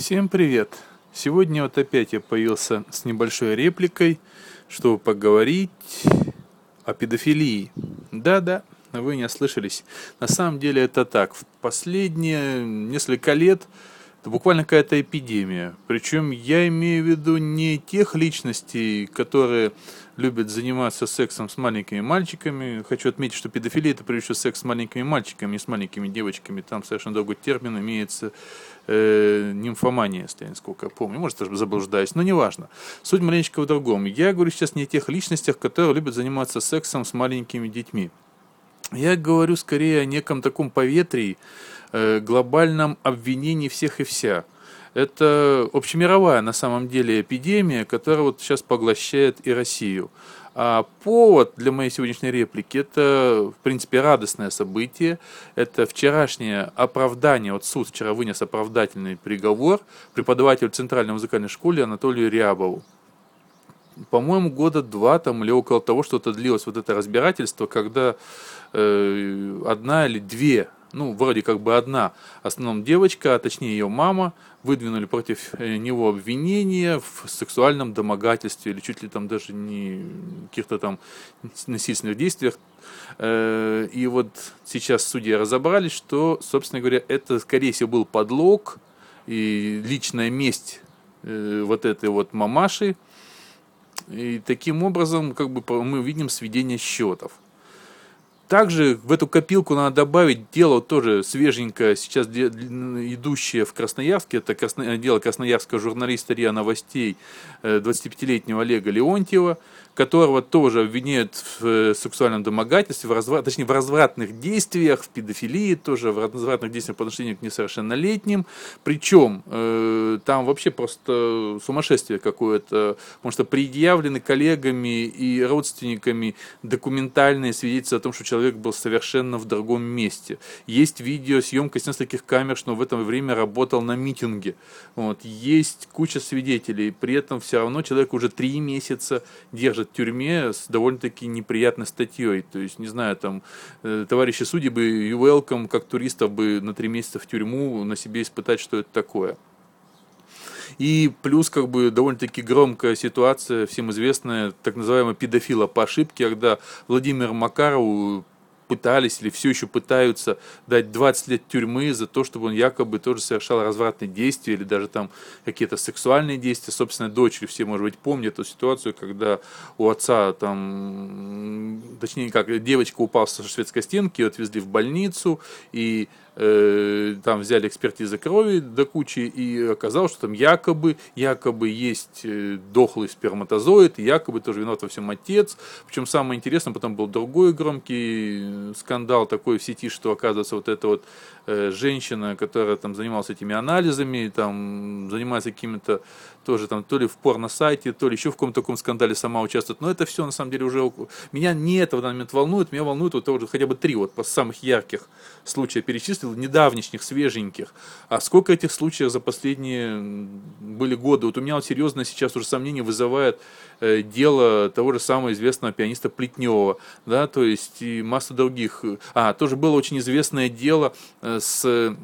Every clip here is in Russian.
Всем привет! Сегодня вот опять я появился с небольшой репликой, чтобы поговорить о педофилии. Да-да, вы не ослышались. На самом деле это так. В последние несколько лет это буквально какая-то эпидемия. Причем я имею в виду не тех личностей, которые любят заниматься сексом с маленькими мальчиками. Хочу отметить, что педофилия это прежде всего секс с маленькими мальчиками, не с маленькими девочками. Там совершенно другой термин имеется э, нимфомания, если я насколько помню. Может, даже заблуждаюсь, но неважно. Суть маленечко в другом. Я говорю сейчас не о тех личностях, которые любят заниматься сексом с маленькими детьми. Я говорю скорее о неком таком поветрии, Э, глобальном обвинении всех и вся. Это общемировая на самом деле эпидемия, которая вот сейчас поглощает и Россию. А повод для моей сегодняшней реплики – это, в принципе, радостное событие. Это вчерашнее оправдание, вот суд вчера вынес оправдательный приговор преподавателю Центральной музыкальной школы Анатолию Рябову. По-моему, года два там или около того что-то длилось вот это разбирательство, когда э, одна или две ну, вроде как бы одна, в основном девочка, а точнее ее мама, выдвинули против э, него обвинения в сексуальном домогательстве или чуть ли там даже не каких-то там насильственных действиях. Э, и вот сейчас судьи разобрались, что, собственно говоря, это, скорее всего, был подлог и личная месть э, вот этой вот мамаши. И таким образом, как бы мы видим сведение счетов. Также в эту копилку надо добавить дело тоже свеженькое, сейчас идущее в Красноярске. Это дело красноярского журналиста РИА Новостей 25-летнего э, Олега Леонтьева которого тоже обвиняют в э, сексуальном домогательстве, в разврат, точнее в развратных действиях, в педофилии, тоже в развратных действиях по отношению к несовершеннолетним. Причем э, там вообще просто сумасшествие какое-то, потому что предъявлены коллегами и родственниками документальные свидетельства о том, что человек был совершенно в другом месте. Есть видеосъемка с нескольких камер, что он в это время работал на митинге. Вот. Есть куча свидетелей, при этом все равно человек уже три месяца держит содержат в тюрьме с довольно-таки неприятной статьей. То есть, не знаю, там, э, товарищи судьи бы и welcome, как туристов бы на три месяца в тюрьму на себе испытать, что это такое. И плюс как бы довольно-таки громкая ситуация, всем известная, так называемая педофила по ошибке, когда Владимир Макарову пытались или все еще пытаются дать 20 лет тюрьмы за то, чтобы он якобы тоже совершал развратные действия или даже там какие-то сексуальные действия собственной дочери. Все, может быть, помнят эту ситуацию, когда у отца там, точнее, как девочка упала со шведской стенки, ее отвезли в больницу, и э, там взяли экспертизы крови до кучи, и оказалось, что там якобы, якобы есть э, дохлый сперматозоид, и якобы тоже виноват во всем отец. Причем самое интересное, потом был другой громкий э, скандал такой в сети, что оказывается вот эта вот женщина, которая там занималась этими анализами, там занимается какими-то тоже там то ли в порно-сайте, то ли еще в каком-то таком скандале сама участвует. Но это все на самом деле уже... Меня не это в данный момент волнует, меня волнует вот уже хотя бы три вот по самых ярких случая перечислил, недавнешних, свеженьких. А сколько этих случаев за последние были годы? Вот у меня вот серьезно сейчас уже сомнение вызывает э, дело того же самого известного пианиста Плетнева, да, то есть и масса других. А, тоже было очень известное дело э, с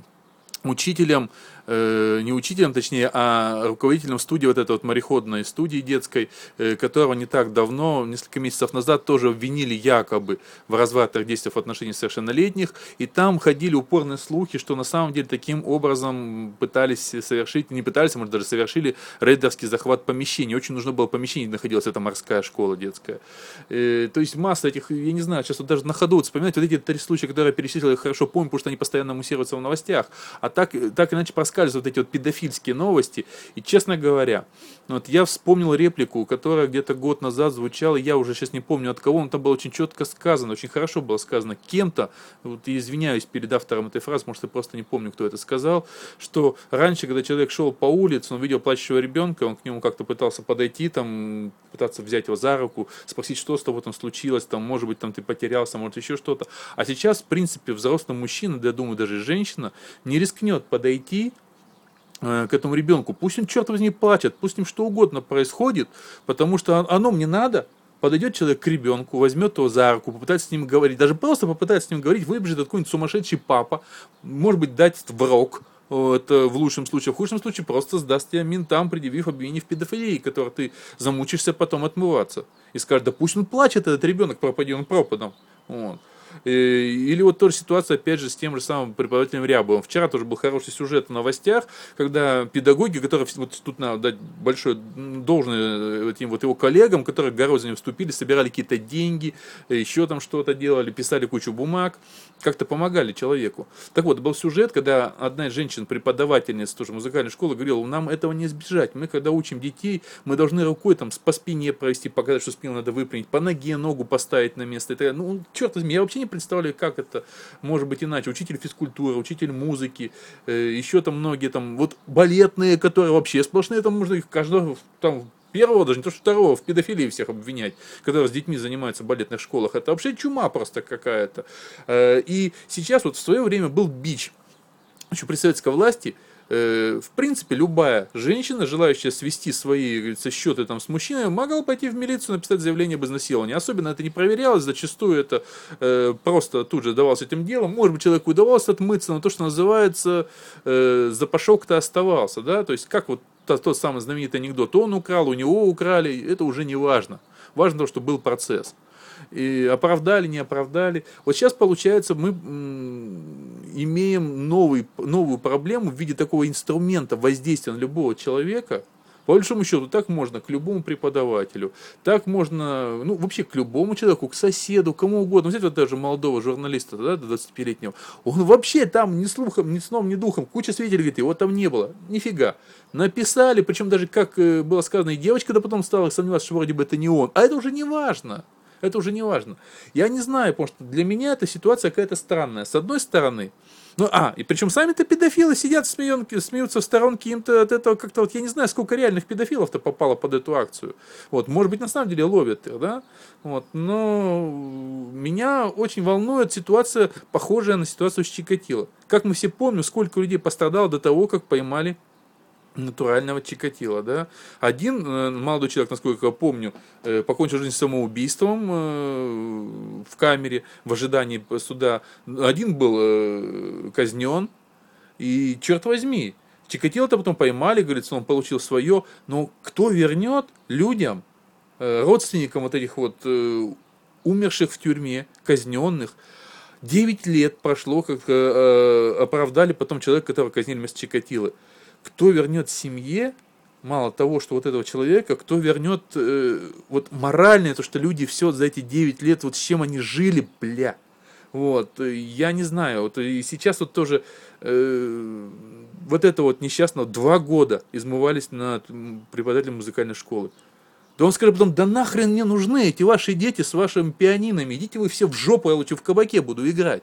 учителем, э, не учителем, точнее, а руководителем студии, вот этой вот мореходной студии детской, э, которого не так давно, несколько месяцев назад, тоже обвинили якобы в развратных действиях в отношении совершеннолетних, и там ходили упорные слухи, что на самом деле таким образом пытались совершить, не пытались, а может даже совершили рейдерский захват помещения. Очень нужно было помещение, находилась эта морская школа детская. Э, то есть масса этих, я не знаю, сейчас вот даже на ходу вот вспоминать, вот эти три случая, которые я перечислил, я хорошо помню, потому что они постоянно муссируются в новостях, а так, так иначе проскальзывают вот эти вот педофильские новости. И, честно говоря, вот я вспомнил реплику, которая где-то год назад звучала, я уже сейчас не помню от кого, но там было очень четко сказано, очень хорошо было сказано кем-то, вот извиняюсь перед автором этой фразы, может, я просто не помню, кто это сказал, что раньше, когда человек шел по улице, он видел плачущего ребенка, он к нему как-то пытался подойти, там, пытаться взять его за руку, спросить, что с тобой там случилось, там, может быть, там ты потерялся, может, еще что-то. А сейчас, в принципе, взрослый мужчина, да я думаю, даже женщина, не рискнет подойти к этому ребенку. Пусть он, черт возьми, плачет, пусть с ним что угодно происходит, потому что оно мне надо. Подойдет человек к ребенку, возьмет его за руку, попытается с ним говорить, даже просто попытается с ним говорить, выбежит какой-нибудь сумасшедший папа, может быть, дать в рог, э, в лучшем случае, в худшем случае просто сдаст тебя ментам, предъявив обвинение в педофилии, которое ты замучишься потом отмываться. И скажет, да пусть он плачет, этот ребенок пропади он пропадом. Вот. Э, или вот тоже ситуация, опять же, с тем же самым преподавателем Рябовым. Вчера тоже был хороший сюжет в новостях, когда педагоги, которые, вот тут надо дать большое должное этим вот его коллегам, которые горой вступили, собирали какие-то деньги, еще там что-то делали, писали кучу бумаг, как-то помогали человеку. Так вот, был сюжет, когда одна из женщин, преподавательниц тоже музыкальной школы, говорила, нам этого не избежать. Мы, когда учим детей, мы должны рукой там по спине провести, показать, что спину надо выпрямить, по ноге ногу поставить на место. Так, ну, черт возьми, я вообще не представляю, как это может быть иначе. Учитель физкультуры, учитель музыки, э, еще там многие там, вот балетные, которые вообще сплошные, там можно их каждого там первого, даже не то что второго, в педофилии всех обвинять, которые с детьми занимаются в балетных школах. Это вообще чума просто какая-то. Э, и сейчас вот в свое время был бич еще при советской власти, в принципе, любая женщина, желающая свести свои говорится, счеты там, с мужчиной, могла пойти в милицию, написать заявление об изнасиловании. Особенно это не проверялось, зачастую это э, просто тут же давалось этим делом. Может быть, человеку удавалось отмыться, но то, что называется, э, запашок-то оставался. Да? То есть, как вот тот, тот самый знаменитый анекдот, он украл, у него украли, это уже не важно. Важно то, что был процесс. И оправдали, не оправдали. Вот сейчас, получается, мы имеем новый, новую проблему в виде такого инструмента воздействия на любого человека – по большому счету, так можно к любому преподавателю, так можно, ну, вообще к любому человеку, к соседу, кому угодно. Взять вот даже молодого журналиста, да, до 25-летнего. Он вообще там ни слухом, ни сном, ни духом. Куча свидетелей говорит, его там не было. Нифига. Написали, причем даже, как э, было сказано, и девочка да потом стала сомневаться, что вроде бы это не он. А это уже не важно. Это уже не важно. Я не знаю, потому что для меня эта ситуация какая-то странная. С одной стороны, ну, а, и причем сами-то педофилы сидят, смеенки, смеются в сторонке, им-то от этого как-то, вот я не знаю, сколько реальных педофилов-то попало под эту акцию. Вот, может быть, на самом деле ловят их, да? Вот, но меня очень волнует ситуация, похожая на ситуацию с Чикатило. Как мы все помним, сколько людей пострадало до того, как поймали натурального Чикатила, да. Один э, молодой человек, насколько я помню, э, покончил жизнь самоубийством э, в камере в ожидании суда. Один был казнен, и черт возьми, Чикатило-то потом поймали, говорится, он получил свое, но кто вернет людям, родственникам вот этих вот умерших в тюрьме, казненных, 9 лет прошло, как оправдали потом человека, которого казнили вместо Чикатилы кто вернет семье, мало того, что вот этого человека, кто вернет э, вот моральное, то, что люди все за эти 9 лет, вот с чем они жили, бля. Вот, я не знаю, вот и сейчас вот тоже э, вот это вот несчастно два года измывались над преподавателем музыкальной школы. Да он скажет потом, да нахрен мне нужны эти ваши дети с вашими пианинами, идите вы все в жопу, я лучше в кабаке буду играть.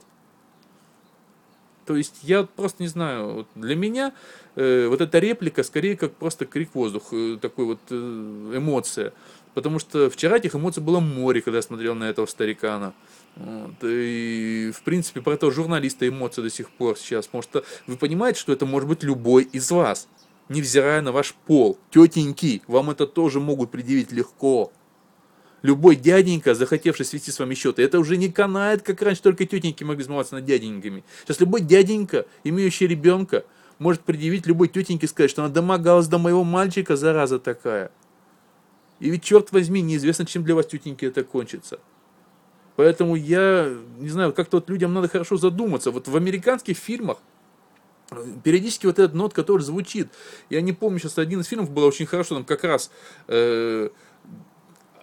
То есть я просто не знаю, вот для меня э, вот эта реплика скорее как просто крик воздух, э, такой вот э, эмоция. Потому что вчера этих эмоций было море, когда я смотрел на этого старикана. Вот. И, в принципе, про этого журналиста эмоции до сих пор сейчас. Потому что вы понимаете, что это может быть любой из вас, невзирая на ваш пол. Тетеньки, вам это тоже могут предъявить легко любой дяденька, захотевший свести с вами счеты, это уже не канает, как раньше только тетеньки могли измываться над дяденьками. Сейчас любой дяденька, имеющий ребенка, может предъявить любой тетеньке и сказать, что она домогалась до моего мальчика, зараза такая. И ведь, черт возьми, неизвестно, чем для вас тетеньки это кончится. Поэтому я, не знаю, как-то вот людям надо хорошо задуматься. Вот в американских фильмах периодически вот этот нот, который звучит. Я не помню, сейчас один из фильмов был очень хорошо, там как раз э,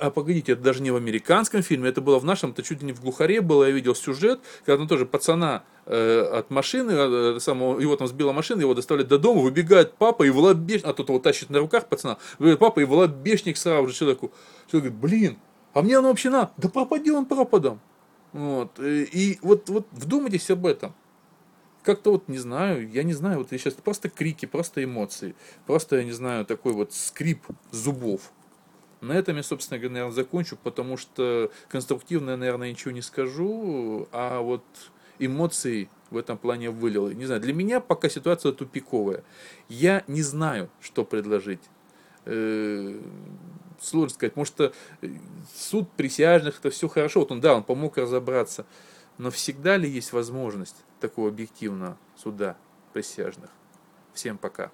а погодите, это даже не в американском фильме, это было в нашем, это чуть ли не в глухаре было, я видел сюжет, когда там тоже пацана э, от машины, э, самого, его там сбила машина, его доставляют до дома, выбегает папа и волобешник, а тот его тащит на руках пацана, выбегает папа и волобешник сразу же человеку. Человек говорит, блин, а мне оно вообще надо, да пропади он пропадом. Вот. Э, и вот, вот вдумайтесь об этом. Как-то вот, не знаю, я не знаю, вот сейчас просто крики, просто эмоции, просто, я не знаю, такой вот скрип зубов. На этом я, собственно говоря, наверное, закончу, потому что конструктивно, наверное, ничего не скажу, а вот эмоции в этом плане вылило. Не знаю, для меня пока ситуация тупиковая. Я не знаю, что предложить. Э, сложно сказать, может, э, суд присяжных, это все хорошо. Вот он, да, он помог разобраться. Но всегда ли есть возможность такого объективного суда присяжных? Всем пока.